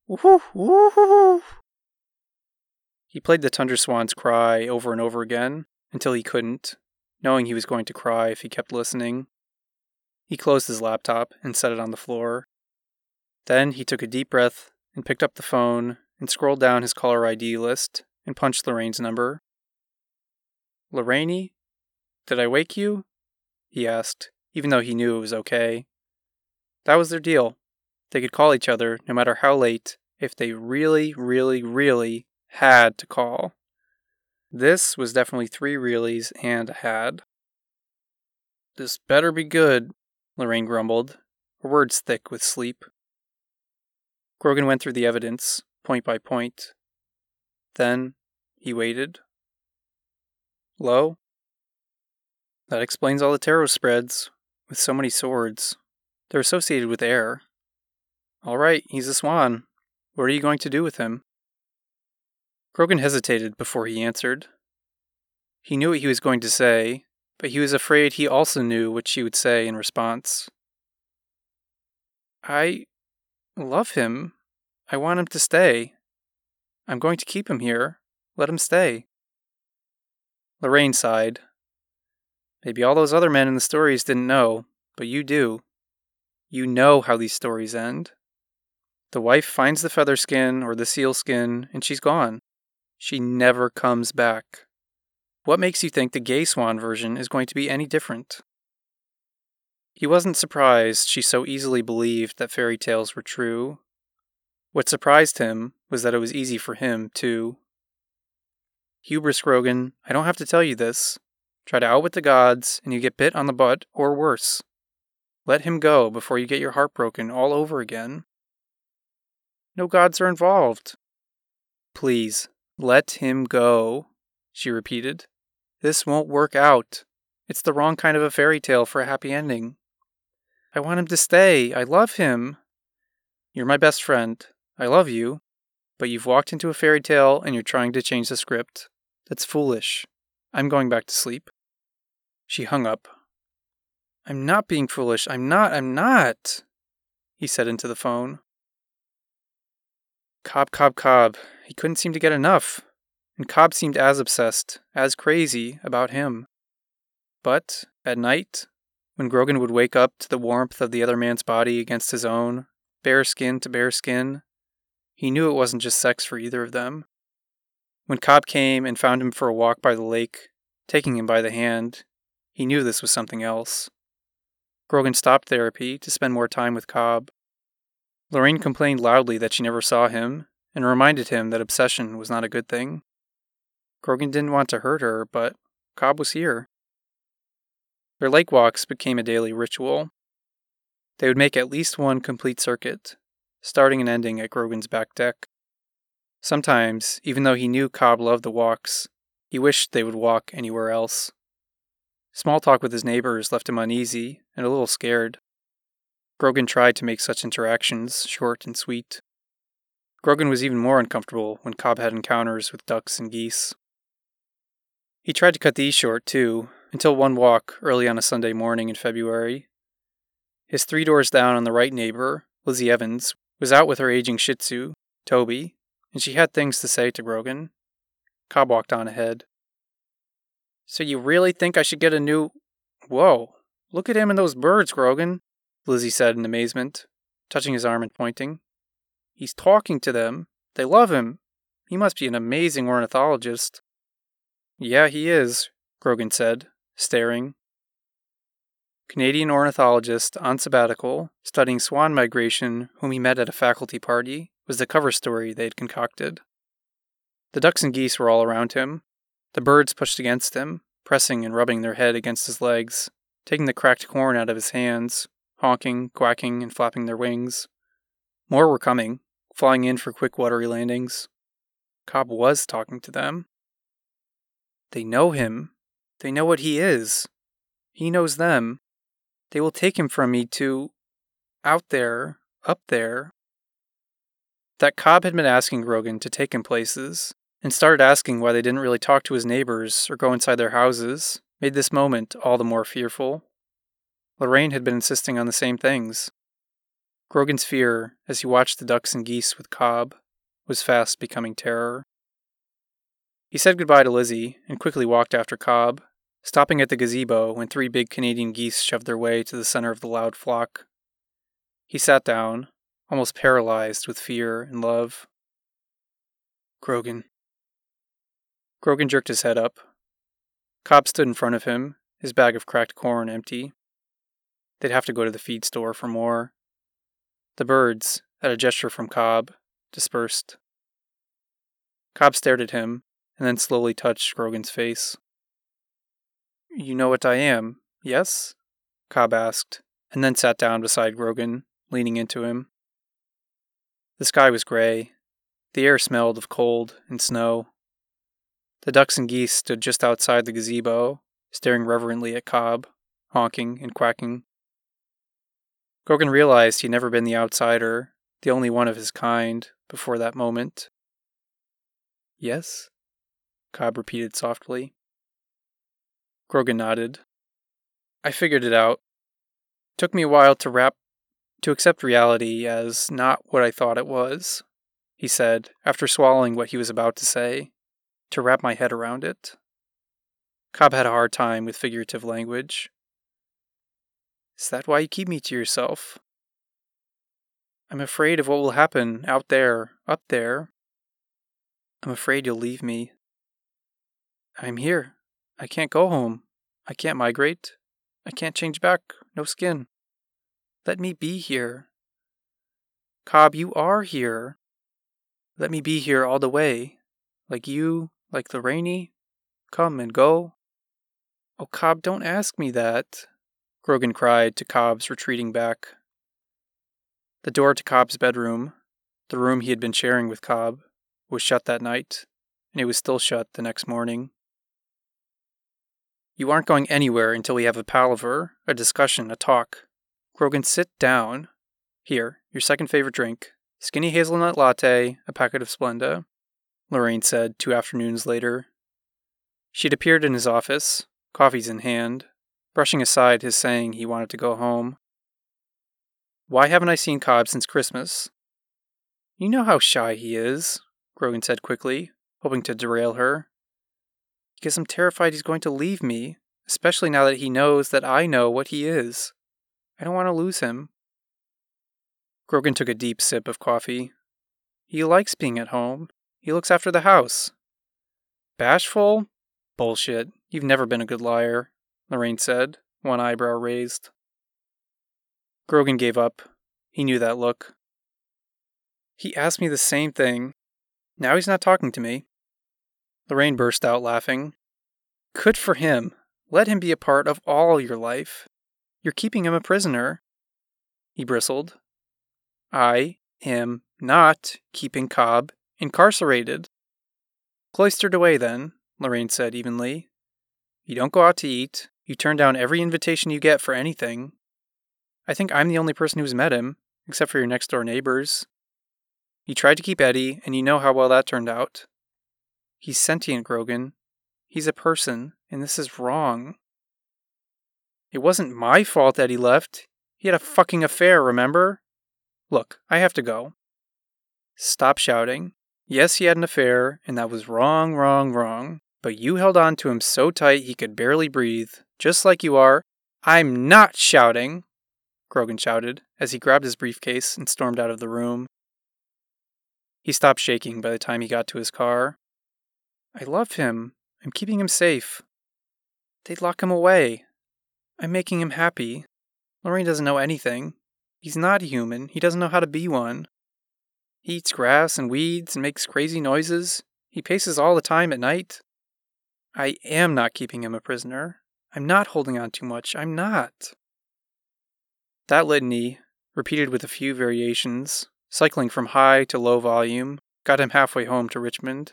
Speaker 1: Woohoo! Woohoo! He played the tundra swan's cry over and over again until he couldn't, knowing he was going to cry if he kept listening. He closed his laptop and set it on the floor. Then he took a deep breath and picked up the phone and scrolled down his caller ID list and punched Lorraine's number. Lorraine? Did I wake you? He asked, even though he knew it was okay. That was their deal. They could call each other no matter how late if they really, really, really had to call. This was definitely three reallys and a had. This better be good, Lorraine grumbled, her words thick with sleep. Grogan went through the evidence, point by point, then he waited. Lo. That explains all the tarot spreads, with so many swords. They're associated with air. All right, he's a swan. What are you going to do with him? Grogan hesitated before he answered. He knew what he was going to say, but he was afraid he also knew what she would say in response. I love him. I want him to stay. I'm going to keep him here. Let him stay. Lorraine sighed. Maybe all those other men in the stories didn't know, but you do. You know how these stories end. The wife finds the feather skin or the seal skin, and she's gone. She never comes back. What makes you think the gay swan version is going to be any different? He wasn't surprised she so easily believed that fairy tales were true, what surprised him was that it was easy for him, to. Hubris Grogan, I don't have to tell you this. Try to outwit the gods, and you get bit on the butt, or worse. Let him go before you get your heart broken all over again. No gods are involved. Please, let him go, she repeated. This won't work out. It's the wrong kind of a fairy tale for a happy ending. I want him to stay. I love him. You're my best friend. I love you. But you've walked into a fairy tale and you're trying to change the script. That's foolish. I'm going back to sleep. She hung up. I'm not being foolish. I'm not. I'm not, he said into the phone. Cobb, Cobb, Cobb. He couldn't seem to get enough. And Cobb seemed as obsessed, as crazy about him. But, at night, when Grogan would wake up to the warmth of the other man's body against his own, bare skin to bare skin, he knew it wasn't just sex for either of them. When Cobb came and found him for a walk by the lake, taking him by the hand, he knew this was something else. Grogan stopped therapy to spend more time with Cobb. Lorraine complained loudly that she never saw him and reminded him that obsession was not a good thing. Grogan didn't want to hurt her, but Cobb was here. Their lake walks became a daily ritual. They would make at least one complete circuit, starting and ending at Grogan's back deck. Sometimes, even though he knew Cobb loved the walks, he wished they would walk anywhere else. Small talk with his neighbors left him uneasy and a little scared. Grogan tried to make such interactions short and sweet. Grogan was even more uncomfortable when Cobb had encounters with ducks and geese. He tried to cut these short, too, until one walk early on a Sunday morning in February. His three doors down on the right neighbor, Lizzie Evans, was out with her aging Shih Tzu, Toby, and she had things to say to Grogan. Cobb walked on ahead. So you really think I should get a new. Whoa, look at him and those birds, Grogan, Lizzie said in amazement, touching his arm and pointing. He's talking to them. They love him. He must be an amazing ornithologist. Yeah, he is, Grogan said, staring. Canadian ornithologist on sabbatical, studying swan migration, whom he met at a faculty party, was the cover story they had concocted. The ducks and geese were all around him, the birds pushed against him, pressing and rubbing their head against his legs, taking the cracked corn out of his hands, honking, quacking, and flapping their wings. More were coming, flying in for quick watery landings. Cobb was talking to them. They know him. They know what he is. He knows them. They will take him from me to. out there, up there. That Cobb had been asking Grogan to take him places, and started asking why they didn't really talk to his neighbors or go inside their houses, made this moment all the more fearful. Lorraine had been insisting on the same things. Grogan's fear, as he watched the ducks and geese with Cobb, was fast becoming terror. He said goodbye to Lizzie and quickly walked after Cobb, stopping at the gazebo when three big Canadian geese shoved their way to the center of the loud flock. He sat down, almost paralyzed with fear and love. Grogan, Grogan jerked his head up. Cobb stood in front of him, his bag of cracked corn empty. They'd have to go to the feed store for more. The birds, at a gesture from Cobb, dispersed. Cobb stared at him and then slowly touched Grogan's face. You know what I am, yes? Cobb asked, and then sat down beside Grogan, leaning into him. The sky was gray. The air smelled of cold and snow. The ducks and geese stood just outside the gazebo, staring reverently at Cobb, honking and quacking. Grogan realized he'd never been the outsider, the only one of his kind, before that moment. Yes? Cobb repeated softly. Grogan nodded. I figured it out. Took me a while to wrap to accept reality as not what I thought it was, he said, after swallowing what he was about to say to wrap my head around it. Cobb had a hard time with figurative language. Is that why you keep me to yourself? I'm afraid of what will happen out there, up there. I'm afraid you'll leave me. I'm here. I can't go home. I can't migrate. I can't change back. No skin. Let me be here. Cobb, you are here. Let me be here all the way, like you, like the rainy? Come and go? Oh, Cobb, don't ask me that, Grogan cried to Cobb's retreating back. The door to Cobb's bedroom, the room he had been sharing with Cobb, was shut that night, and it was still shut the next morning. You aren't going anywhere until we have a palaver, a discussion, a talk. Grogan, sit down. Here, your second favorite drink. Skinny hazelnut latte, a packet of Splenda, Lorraine said two afternoons later. She'd appeared in his office, coffees in hand, brushing aside his saying he wanted to go home. Why haven't I seen Cobb since Christmas? You know how shy he is, Grogan said quickly, hoping to derail her. Because I'm terrified he's going to leave me, especially now that he knows that I know what he is. I don't want to lose him. Grogan took a deep sip of coffee. He likes being at home. He looks after the house. Bashful? Bullshit. You've never been a good liar, Lorraine said, one eyebrow raised. Grogan gave up. He knew that look. He asked me the same thing. Now he's not talking to me. Lorraine burst out laughing. Good for him. Let him be a part of all your life. You're keeping him a prisoner. He bristled. I am not keeping Cobb incarcerated. Cloistered away, then, Lorraine said evenly. You don't go out to eat. You turn down every invitation you get for anything. I think I'm the only person who's met him, except for your next door neighbors. You tried to keep Eddie, and you know how well that turned out. He's sentient, Grogan. He's a person, and this is wrong. It wasn't my fault that he left. He had a fucking affair, remember? Look, I have to go. Stop shouting. Yes, he had an affair, and that was wrong, wrong, wrong. But you held on to him so tight he could barely breathe, just like you are. I'm not shouting, Grogan shouted as he grabbed his briefcase and stormed out of the room. He stopped shaking by the time he got to his car. I love him. I'm keeping him safe. They'd lock him away. I'm making him happy. Lorraine doesn't know anything. He's not human. He doesn't know how to be one. He eats grass and weeds and makes crazy noises. He paces all the time at night. I am not keeping him a prisoner. I'm not holding on too much. I'm not. That litany, repeated with a few variations, cycling from high to low volume, got him halfway home to Richmond.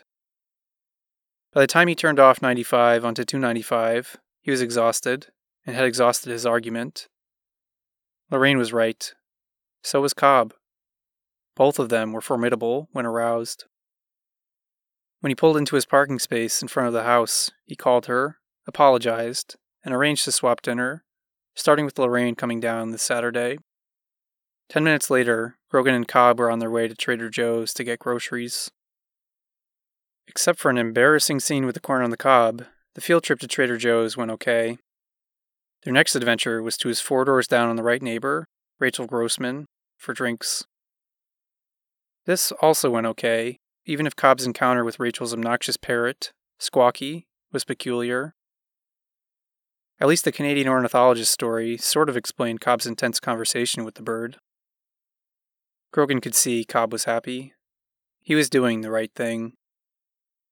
Speaker 1: By the time he turned off 95 onto 295, he was exhausted and had exhausted his argument. Lorraine was right. So was Cobb. Both of them were formidable when aroused. When he pulled into his parking space in front of the house, he called her, apologized, and arranged to swap dinner, starting with Lorraine coming down this Saturday. Ten minutes later, Grogan and Cobb were on their way to Trader Joe's to get groceries. Except for an embarrassing scene with the corn on the cob, the field trip to Trader Joe's went okay. Their next adventure was to his four doors down on the right neighbor, Rachel Grossman, for drinks. This also went okay, even if Cobb's encounter with Rachel's obnoxious parrot, Squawky, was peculiar. At least the Canadian ornithologist story sort of explained Cobb's intense conversation with the bird. Grogan could see Cobb was happy. He was doing the right thing.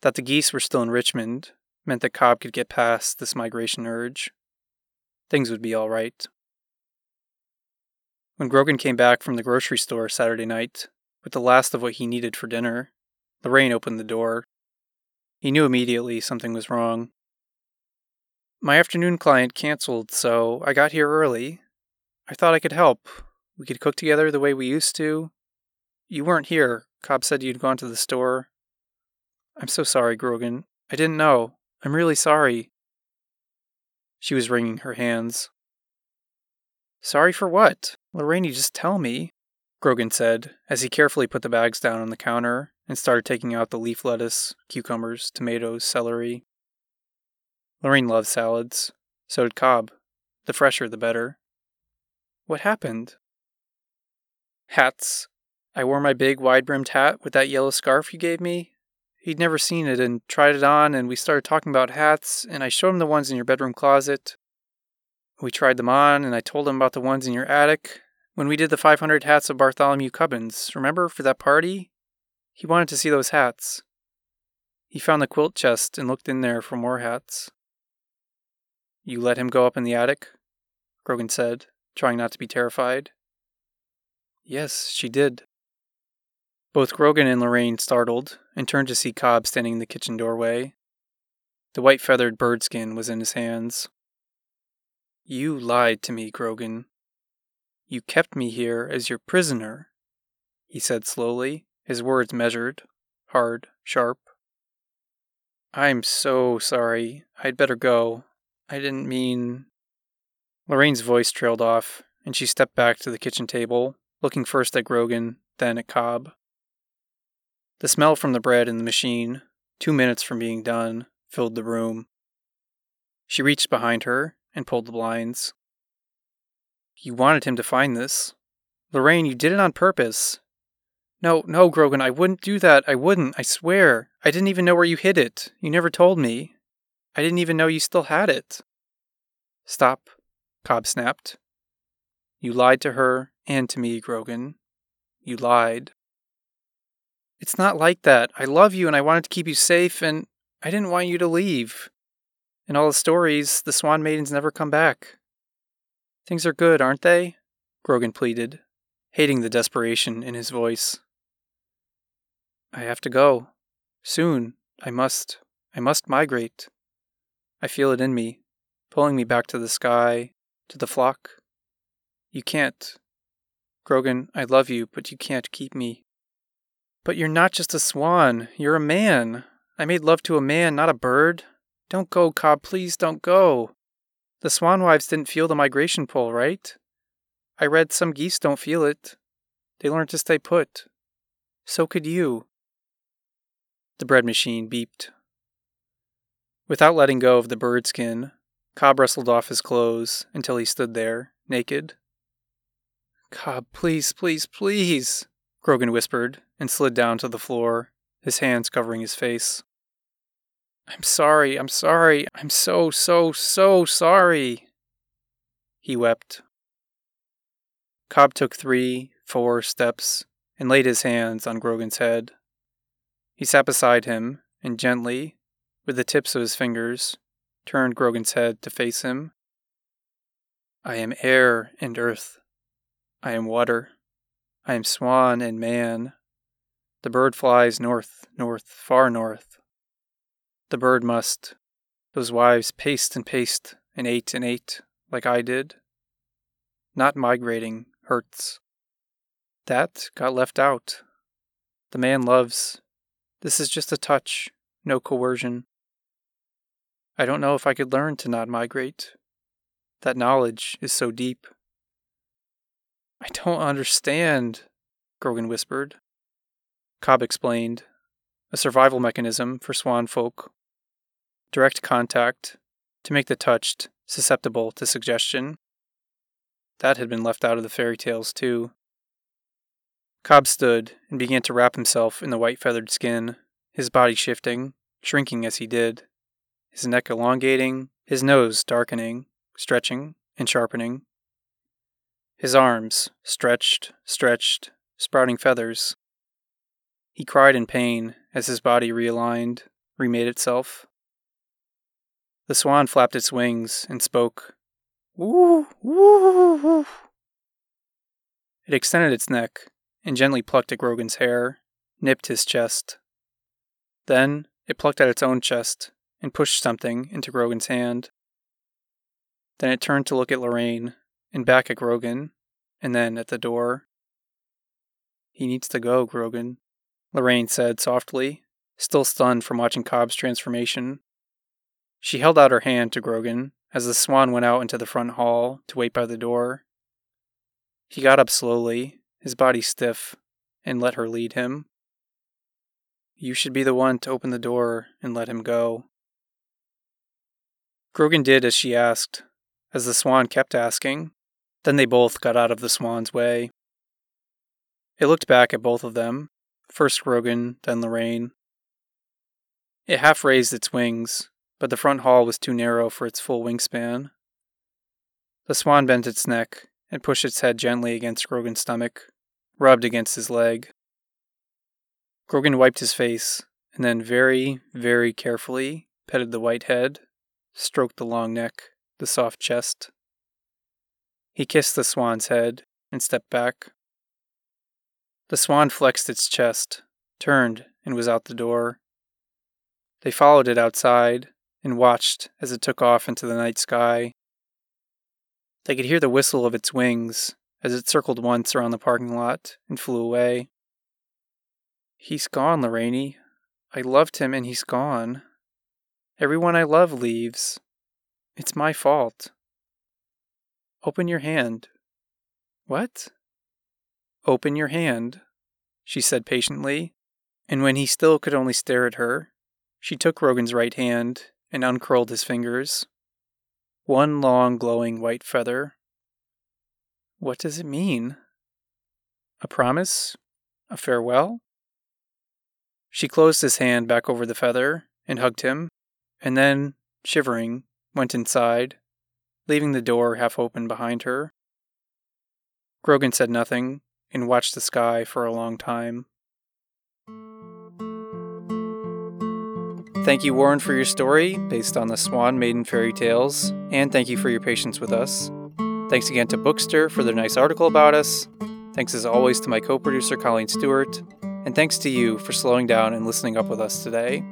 Speaker 1: That the geese were still in Richmond meant that Cobb could get past this migration urge. Things would be all right. When Grogan came back from the grocery store Saturday night with the last of what he needed for dinner, Lorraine opened the door. He knew immediately something was wrong. My afternoon client canceled, so I got here early. I thought I could help, we could cook together the way we used to. You weren't here. Cobb said you'd gone to the store. I'm so sorry, Grogan. I didn't know. I'm really sorry. She was wringing her hands. Sorry for what? Lorraine, just tell me, Grogan said as he carefully put the bags down on the counter and started taking out the leaf lettuce, cucumbers, tomatoes, celery. Lorraine loved salads. So did Cobb. The fresher, the better. What happened? Hats. I wore my big wide brimmed hat with that yellow scarf you gave me. He'd never seen it and tried it on, and we started talking about hats, and I showed him the ones in your bedroom closet. We tried them on, and I told him about the ones in your attic. When we did the 500 hats of Bartholomew Cubbins, remember, for that party? He wanted to see those hats. He found the quilt chest and looked in there for more hats. You let him go up in the attic? Grogan said, trying not to be terrified. Yes, she did. Both Grogan and Lorraine startled and turned to see Cobb standing in the kitchen doorway. The white feathered bird skin was in his hands. You lied to me, Grogan. You kept me here as your prisoner, he said slowly, his words measured, hard, sharp. I'm so sorry. I'd better go. I didn't mean. Lorraine's voice trailed off, and she stepped back to the kitchen table, looking first at Grogan, then at Cobb. The smell from the bread in the machine, two minutes from being done, filled the room. She reached behind her and pulled the blinds. You wanted him to find this. Lorraine, you did it on purpose. No, no, Grogan, I wouldn't do that. I wouldn't, I swear. I didn't even know where you hid it. You never told me. I didn't even know you still had it. Stop, Cobb snapped. You lied to her and to me, Grogan. You lied. It's not like that. I love you and I wanted to keep you safe, and I didn't want you to leave. In all the stories, the Swan Maidens never come back. Things are good, aren't they? Grogan pleaded, hating the desperation in his voice. I have to go. Soon. I must. I must migrate. I feel it in me, pulling me back to the sky, to the flock. You can't. Grogan, I love you, but you can't keep me. But you're not just a swan. You're a man. I made love to a man, not a bird. Don't go, Cobb. Please don't go. The swan wives didn't feel the migration pull, right? I read some geese don't feel it. They learn to stay put. So could you. The bread machine beeped. Without letting go of the bird skin, Cobb wrestled off his clothes until he stood there, naked. Cobb, please, please, please, Grogan whispered and slid down to the floor, his hands covering his face. I'm sorry, I'm sorry, I'm so, so, so sorry. He wept. Cobb took three, four steps and laid his hands on Grogan's head. He sat beside him and gently, with the tips of his fingers, turned Grogan's head to face him. I am air and earth. I am water. I am swan and man. The bird flies north, north, far north. The bird must. Those wives paced and paced and ate and ate, like I did. Not migrating hurts. That got left out. The man loves. This is just a touch, no coercion. I don't know if I could learn to not migrate. That knowledge is so deep. I don't understand, Grogan whispered. Cobb explained. A survival mechanism for swan folk direct contact to make the touched susceptible to suggestion. That had been left out of the fairy tales, too. Cobb stood and began to wrap himself in the white feathered skin, his body shifting, shrinking as he did, his neck elongating, his nose darkening, stretching, and sharpening. His arms stretched, stretched, sprouting feathers. He cried in pain as his body realigned, remade itself. The swan flapped its wings and spoke. Woo, woo, woo. It extended its neck and gently plucked at Grogan's hair, nipped his chest. Then it plucked at its own chest and pushed something into Grogan's hand. Then it turned to look at Lorraine and back at Grogan, and then at the door. He needs to go, Grogan, Lorraine said softly, still stunned from watching Cobb's transformation. She held out her hand to Grogan as the swan went out into the front hall to wait by the door. He got up slowly, his body stiff, and let her lead him. You should be the one to open the door and let him go. Grogan did as she asked, as the swan kept asking. Then they both got out of the swan's way. It looked back at both of them, first Grogan, then Lorraine. It half raised its wings, but the front hall was too narrow for its full wingspan. The swan bent its neck and pushed its head gently against Grogan's stomach, rubbed against his leg. Grogan wiped his face and then very, very carefully petted the white head, stroked the long neck, the soft chest. He kissed the swan's head and stepped back. The swan flexed its chest, turned, and was out the door. They followed it outside and watched as it took off into the night sky. They could hear the whistle of its wings as it circled once around the parking lot and flew away. He's gone, Lorraine. I loved him and he's gone. Everyone I love leaves. It's my fault. Open your hand. What? Open your hand, she said patiently, and when he still could only stare at her, she took Rogan's right hand and uncurled his fingers. One long glowing white feather. What does it mean? A promise? A farewell? She closed his hand back over the feather and hugged him, and then, shivering, went inside, leaving the door half open behind her. Grogan said nothing and watched the sky for a long time. Thank you, Warren, for your story based on the Swan Maiden fairy tales, and thank you for your patience with us. Thanks again to Bookster for their nice article about us. Thanks as always to my co producer, Colleen Stewart, and thanks to you for slowing down and listening up with us today.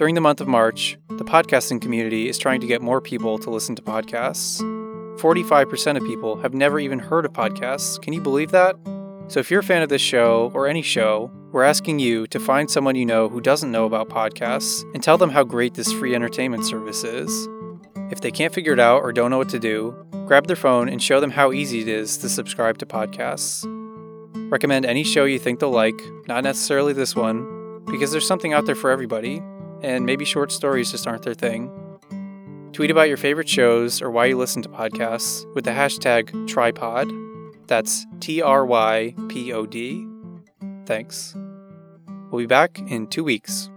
Speaker 1: During the month of March, the podcasting community is trying to get more people to listen to podcasts. 45% of people have never even heard of podcasts. Can you believe that? So, if you're a fan of this show or any show, we're asking you to find someone you know who doesn't know about podcasts and tell them how great this free entertainment service is. If they can't figure it out or don't know what to do, grab their phone and show them how easy it is to subscribe to podcasts. Recommend any show you think they'll like, not necessarily this one, because there's something out there for everybody, and maybe short stories just aren't their thing. Tweet about your favorite shows or why you listen to podcasts with the hashtag trypod that's T R Y P O D. Thanks. We'll be back in two weeks.